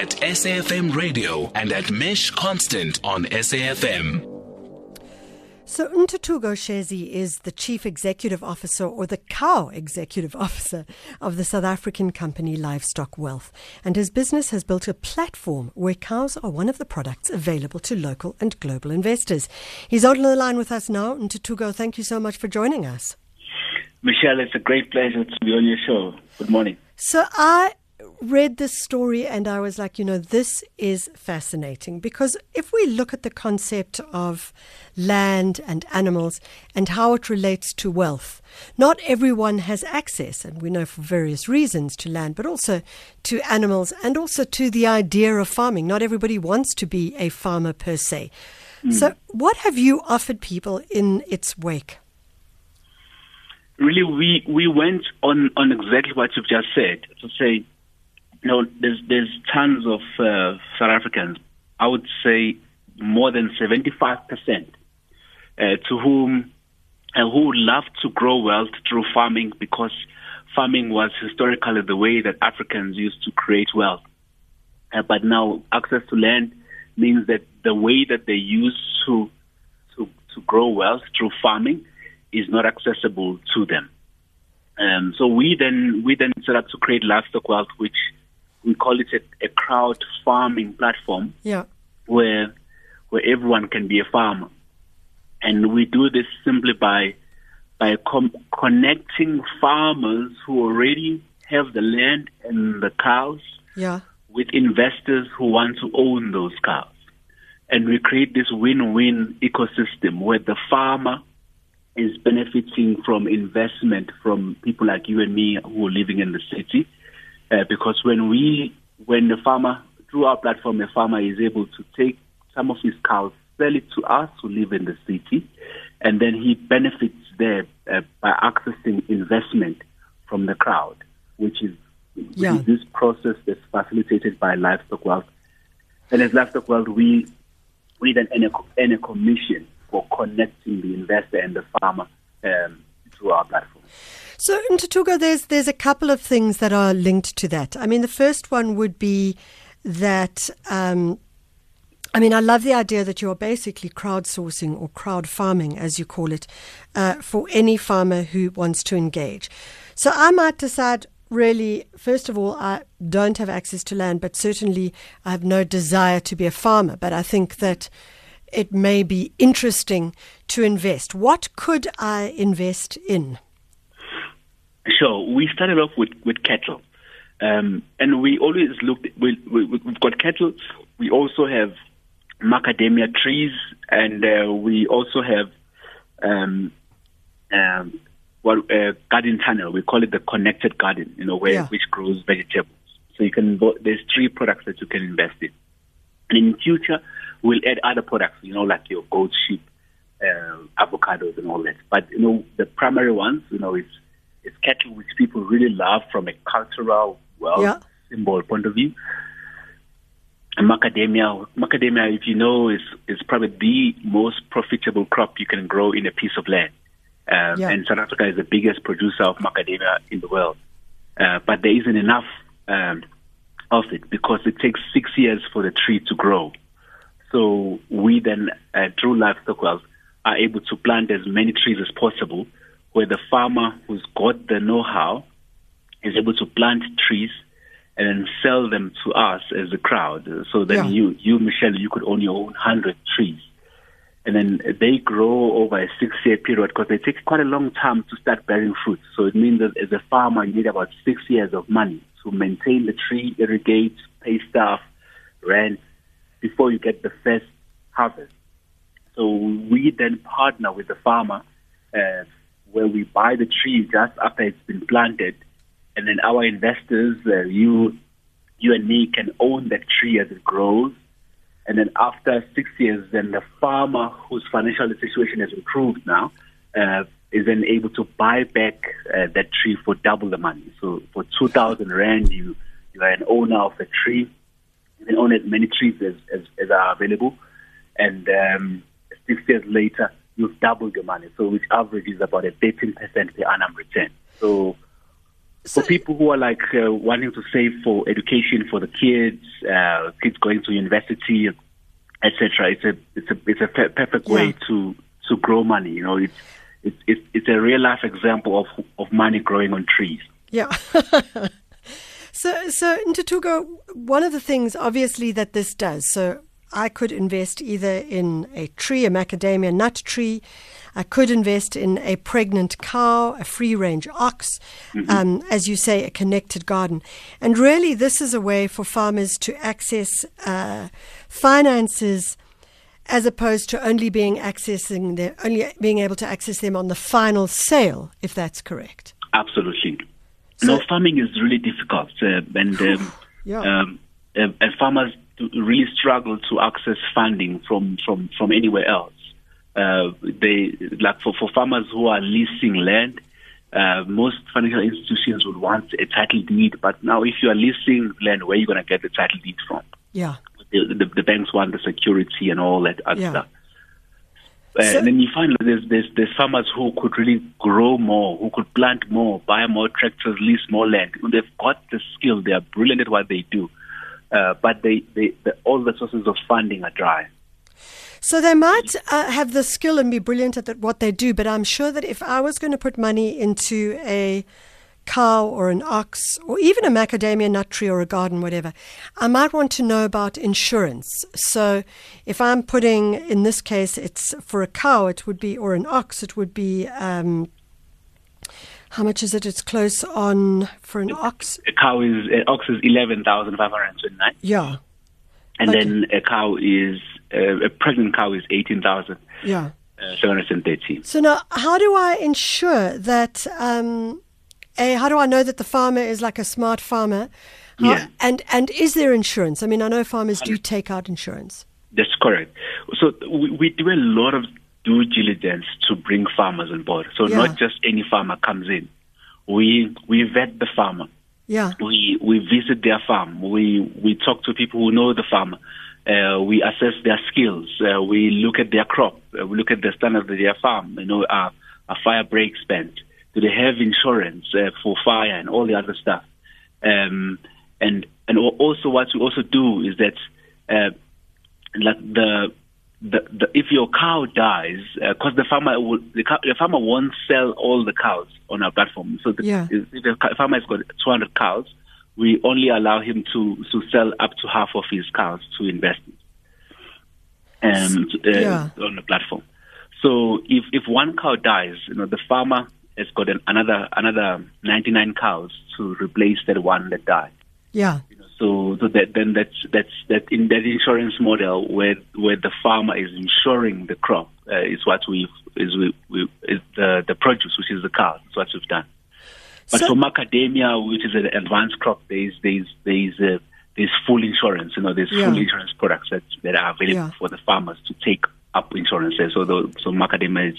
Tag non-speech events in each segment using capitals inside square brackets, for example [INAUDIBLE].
at SAFM Radio and at Mesh Constant on SAFM. So Ntuthuko Shezi is the Chief Executive Officer or the cow Executive [LAUGHS] Officer of the South African company Livestock Wealth. And his business has built a platform where cows are one of the products available to local and global investors. He's on the line with us now. Ntuthuko, thank you so much for joining us. Michelle, it's a great pleasure to be on your show. Good morning. So I read this story and I was like, you know, this is fascinating because if we look at the concept of land and animals and how it relates to wealth, not everyone has access, and we know for various reasons, to land, but also to animals and also to the idea of farming. Not everybody wants to be a farmer per se. Mm. So, what have you offered people in its wake? Really, we, we went on, on exactly what you've just said to say, you know, there's there's tons of uh, South Africans. I would say more than 75 percent uh, to whom uh, who would love to grow wealth through farming because farming was historically the way that Africans used to create wealth. Uh, but now access to land means that the way that they used to to to grow wealth through farming is not accessible to them. Um, so we then we then set up to create livestock wealth, which we call it a, a crowd farming platform. Yeah. Where where everyone can be a farmer, and we do this simply by by com- connecting farmers who already have the land and the cows. Yeah. With investors who want to own those cows. And we create this win-win ecosystem where the farmer is benefiting from investment from people like you and me who are living in the city uh, because when we, when the farmer, through our platform, the farmer is able to take some of his cows, sell it to us who live in the city, and then he benefits there uh, by accessing investment from the crowd, which is, yeah. this process that's facilitated by Livestock Wealth. And as Livestock Wealth, we, we then earn a, earn a commission for connecting the investor and the farmer um, to our platform. So, in Ntuthuko, there's there's a couple of things that are linked to that. I mean, the first one would be that. Um, I mean, I love the idea that you're basically crowdsourcing or crowd farming, as you call it, uh, for any farmer who wants to engage. So I might decide, really, first of all, I don't have access to land, but certainly I have no desire to be a farmer. But I think that it may be interesting to invest. What could I invest in? Sure. We started off with, with cattle. Um, and we always looked, we, we, we've got cattle. We also have macadamia trees, and uh, we also have um, um, what uh, garden tunnel. We call it the connected garden, you know, where yeah. which grows vegetables. So you can there's three products that you can invest in. And in future, we'll add other products, you know, like your goat, sheep, uh, avocados, and all that. But you know, the primary ones, you know, is it's cattle which people really love from a cultural, well, yeah. symbol point of view. And macadamia, macadamia, if you know, is is probably the most profitable crop you can grow in a piece of land. Um, yeah. And South Africa is the biggest producer of macadamia in the world. Uh, but there isn't enough um, of it because it takes six years for the tree to grow. So we then, uh, through livestock wealth, are able to plant as many trees as possible where the farmer who's got the know-how is able to plant trees and then sell them to us as a crowd. So then yeah. you, you, Michelle, you could own your own hundred trees. And then they grow over a six-year period because they take quite a long time to start bearing fruit. So it means that as a farmer, you need about six years of money to maintain the tree, irrigate, pay staff, rent, before you get the first harvest. So we then partner with the farmer uh, where we buy the tree just after it's been planted, and then our investors, uh, you, you and me, can own that tree as it grows. And then after six years, then the farmer whose financial situation has improved now uh, is then able to buy back uh, that tree for double the money. So for 2,000 Rand, you, you are an owner of a tree. You can own as many trees as, as, as are available. And um, six years later, you've doubled your money, so which averages about a 13% per annum return. So for people who are like uh, wanting to save for education for the kids, uh, kids going to university, etc. It's a it's a it's a perfect way to to grow money. You know, it's it's it's, it's a real life example of of money growing on trees. Yeah. [LAUGHS] so, so Ntuthuko, one of the things obviously that this does, so I could invest either in a tree, a macadamia nut tree. I could invest in a pregnant cow, a free range ox, um, as you say, a connected garden. And really, this is a way for farmers to access uh, finances as opposed to only being accessing their, only being able to access them on the final sale, if that's correct. Absolutely. So- no, farming is really difficult, uh, and um, Yeah. um, uh, and farmers really struggle to access funding from from from anywhere else. Uh, they like for, for farmers who are leasing land. Uh, most financial institutions would want a title deed, but now if you are leasing land, where are you going to get the title deed from? Yeah. The, the, the banks want the security and all that other Yeah. stuff. Uh, So- and then you find there's, there's there's farmers who could really grow more, who could plant more, buy more tractors, lease more land. They've got the skill. They are brilliant at what they do, uh, but they, they the, all the sources of funding are dry. So they might uh, have the skill and be brilliant at what they do, but I'm sure that if I was going to put money into a cow or an ox or even a macadamia nut tree or a garden, whatever, I might want to know about insurance. So if I'm putting, in this case, it's for a cow, it would be, or an ox, it would be, um, how much is it? It's close on for an ox. A cow is an ox is eleven thousand five hundred twenty nine, Yeah, and Okay. then a cow is uh, a pregnant cow is eighteen thousand yeah. seven hundred and thirty. So now, how do I ensure that? Um, a, how do I know that the farmer is like a smart farmer? How- Yeah. And and is there insurance? I mean, I know farmers do take out insurance. That's correct. So we, we do a lot of due diligence to bring farmers on board. So Yeah. not just any farmer comes in. We we vet the farmer. Yeah. We we visit their farm. We we talk to people who know the farmer. Uh, we assess their skills. Uh, we look at their crop. Uh, we look at the standard of their farm. You know, are, are fire breaks spent? Do they have insurance uh, for fire and all the other stuff? Um, and and also what we also do is that uh, like the the, the if your cow dies, because the farmer will, the, cow, the farmer won't sell all the cows on our platform. So the, Yeah. if the farmer has got 200 cows, we only allow him to to sell up to half of his cows to investors um, uh, Yeah. on the platform. So if if one cow dies, you know the farmer has got an, another another 99 cows to replace that one that died. Yeah. You so so that then that's that's that in that insurance model where where the farmer is insuring the crop uh, is what we is we, we is the the produce which is the cow. That's what we've done. But So- for macadamia, which is an advanced crop, there's there's there's uh, there's full insurance. You know, there's Yeah. full insurance products that that are available Yeah. for the farmers to take up insurances. So the, so macadamia is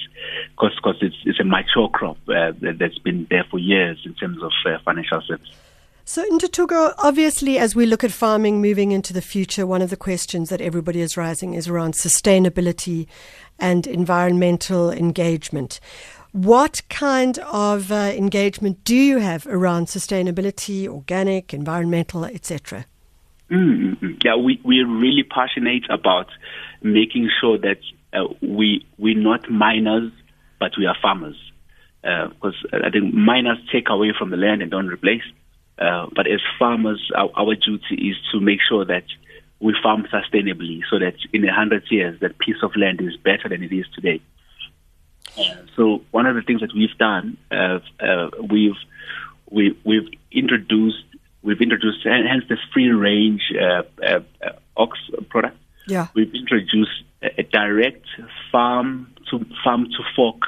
because it's it's a mature crop uh, that, that's been there for years in terms of uh, financial service. So, Ntuthuko, obviously, as we look at farming moving into the future, one of the questions that everybody is raising is around sustainability and environmental engagement. What kind of uh, engagement do you have around sustainability, organic, environmental, etc.? Mm-hmm. Yeah, we we're really passionate about making sure that uh, we we're not miners, but we are farmers. Because I think miners take away from the land and don't replace. Uh, but as farmers, our, our duty is to make sure that we farm sustainably, so that in a hundred years, that piece of land is better than it is today. Uh, so one of the things that we've done, uh, uh, we've we, we've introduced we've introduced hence the free range uh, ox product. Yeah. We've introduced a, a direct farm to farm to fork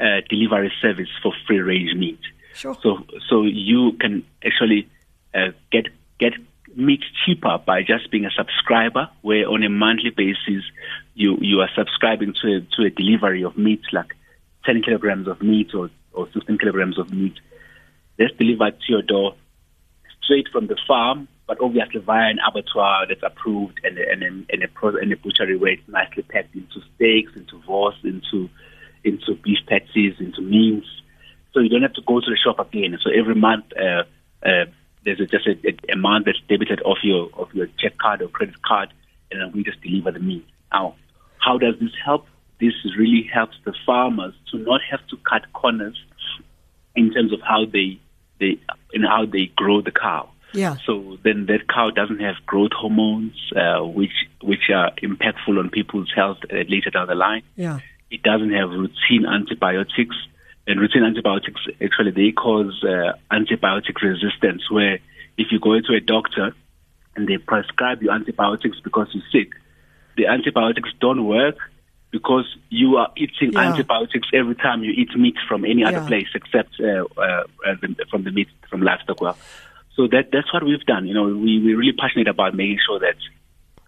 uh, delivery service for free range meat. Sure. So so you can actually uh, get get meat cheaper by just being a subscriber, where on a monthly basis you you are subscribing to a, to a delivery of meat, like 10 kilograms of meat or, or 16 kilograms of meat. That's delivered to your door straight from the farm, but obviously via an abattoir that's approved and and a, and a, and a butchery where it's nicely packed into steaks, into wors, into into beef patties, into meats. So you don't have to go to the shop again. So every month, uh, uh, there's a, just a, amount that's debited off your of your check card or credit card, and then we just deliver the meat. Now, how does this help? This really helps the farmers to not have to cut corners in terms of how they they in how they grow the cow. Yeah. So then that cow doesn't have growth hormones, uh, which which are impactful on people's health uh, later down the line. Yeah. It doesn't have routine antibiotics, and routine antibiotics actually they cause uh, antibiotic resistance. Where if you go to a doctor and they prescribe you antibiotics because you're sick, the antibiotics don't work because you are eating Yeah. antibiotics every time you eat meat from any other Yeah. place except uh, uh, uh, from the meat from livestock wealth. So that that's what we've done. You know, we we're really passionate about making sure that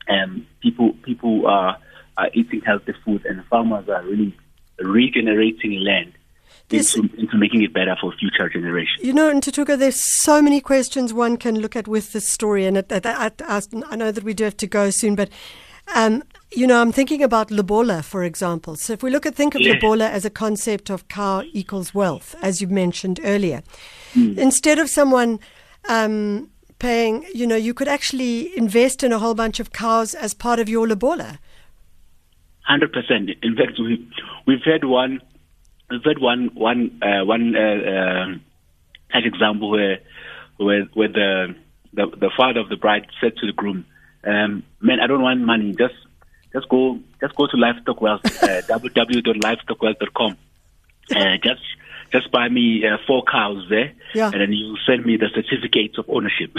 um, people people are are eating healthy food and farmers are really regenerating land This- into, into making it better for future generations. You know, Ntuthuko, there's so many questions one can look at with this story, and it, I, I, I know that we do have to go soon, but um, you know, I'm thinking about Lobola, for example. So if we look at think of Yes. Lobola as a concept of cow equals wealth, as you mentioned earlier, instead of someone um, paying, you know, you could actually invest in a whole bunch of cows as part of your Lobola. Hundred percent. In fact, we we've had one we've had one one uh, one uh, uh, such example where where where the, the the father of the bride said to the groom, um, "Man, I don't want money. Just just go just go to livestock wealth uh, [LAUGHS] www.livestockwealth.com. Uh, just just buy me uh, four cows there, Yeah. and then you send me the certificates of ownership."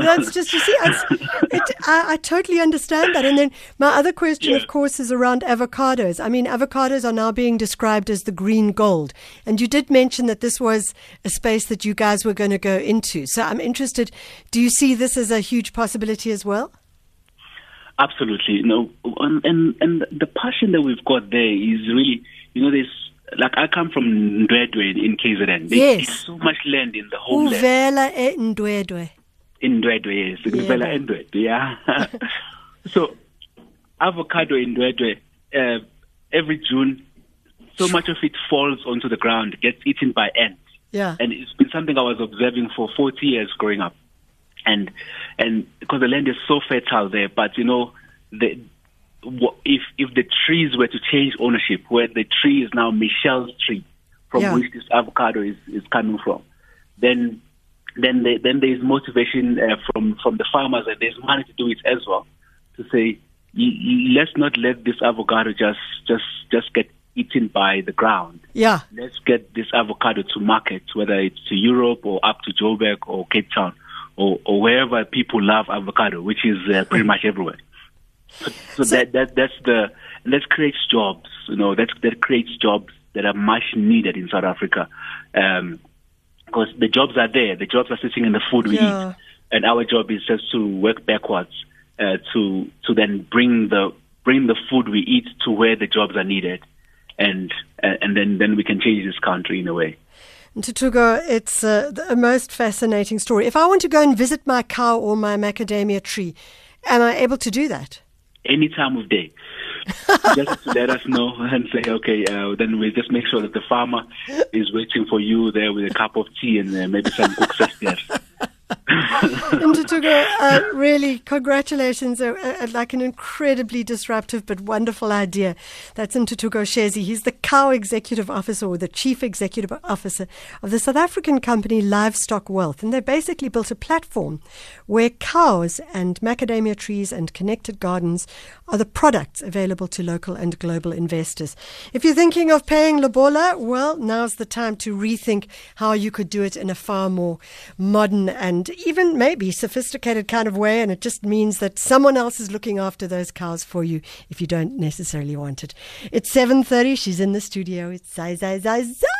That's [LAUGHS] just you see, it's, it, I, I totally understand that. And then my other question, Yeah. of course, is around avocados. I mean, avocados are now being described as the green gold, and you did mention that this was a space that you guys were going to go into. So I'm interested. Do you see this as a huge possibility as well? Absolutely, no, and, and and the passion that we've got there is really, you know, there's like I come from Ndwedwe in KZN. There's, Yes. so much land in the whole Uvela e ndwedwe. in Ndwedwe, yes, Yeah. Ngivela eNdwedwe, yeah. [LAUGHS] so avocado in Ndwedwe, uh, every June, so much of it falls onto the ground, gets eaten by ants Yeah. and it's been something I was observing for 40 years growing up, and and because the land is so fertile there, but you know, the if if the trees were to change ownership, where the tree is now Michelle's tree, from Yeah. which this avocado is, is coming from, then then they, then there is motivation uh, from from the farmers, and there's money to do it as well. To say, y- y- let's not let this avocado just just just get eaten by the ground Yeah. let's get this avocado to market, whether it's to Europe or up to Joburg or Cape Town or, or wherever people love avocado, which is uh, pretty [LAUGHS] much everywhere. So, so, that, that that's the that creates jobs. You know, that that creates jobs that are much needed in South Africa, um, because the jobs are there. The jobs are sitting in the food we Yeah. eat, and our job is just to work backwards uh, to to then bring the bring the food we eat to where the jobs are needed, and uh, and then then we can change this country in a way. Ntuthuko, it's uh, the- a most fascinating story. If I want to go and visit my cow or my macadamia tree, am I able to do that? Any time of day. [LAUGHS] just to let us know and say, okay, uh, then we just make sure that the farmer is waiting for you there with a cup of tea and uh, maybe some cooked [LAUGHS] Ntuthuko, uh, really, congratulations. Uh, uh, like an incredibly disruptive but wonderful idea. That's Ntuthuko Shezi. He's the cow executive officer or the chief executive officer of the South African company Livestock Wealth. And they basically built a platform where cows and macadamia trees and connected gardens are the products available to local and global investors. If you're thinking of paying Lobola, well, now's the time to rethink how you could do it in a far more modern and even maybe sophisticated kind of way. And it just means that someone else is looking after those cows for you if you don't necessarily want it. It's 7.30. She's in the studio. It's Zai Zai Zai Zai.